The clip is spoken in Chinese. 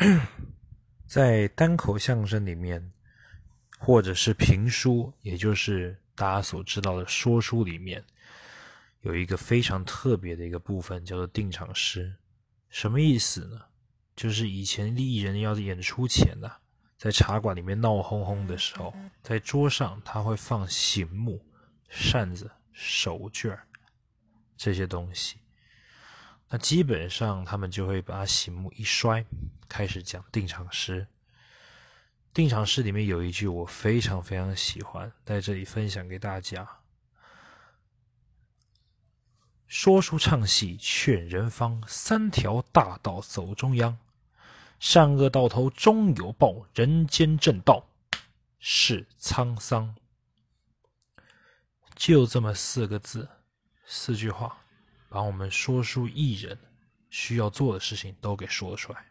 在单口相声里面，或者是评书，也就是大家所知道的说书里面，有一个非常特别的一个部分，叫做定场诗。什么意思呢？就是以前艺人要演出前呢，在茶馆里面闹哄哄的时候，在桌上他会放醒目、扇子、手绢这些东西。那基本上他们就会把醒目一摔，开始讲定场诗。定场诗里面有一句我非常非常喜欢，在这里分享给大家：说书唱戏劝人方，三条大道走中央，善恶到头终有报，人间正道是沧桑。就这么四个字，四句话。把我们说书艺人需要做的事情都给说出来。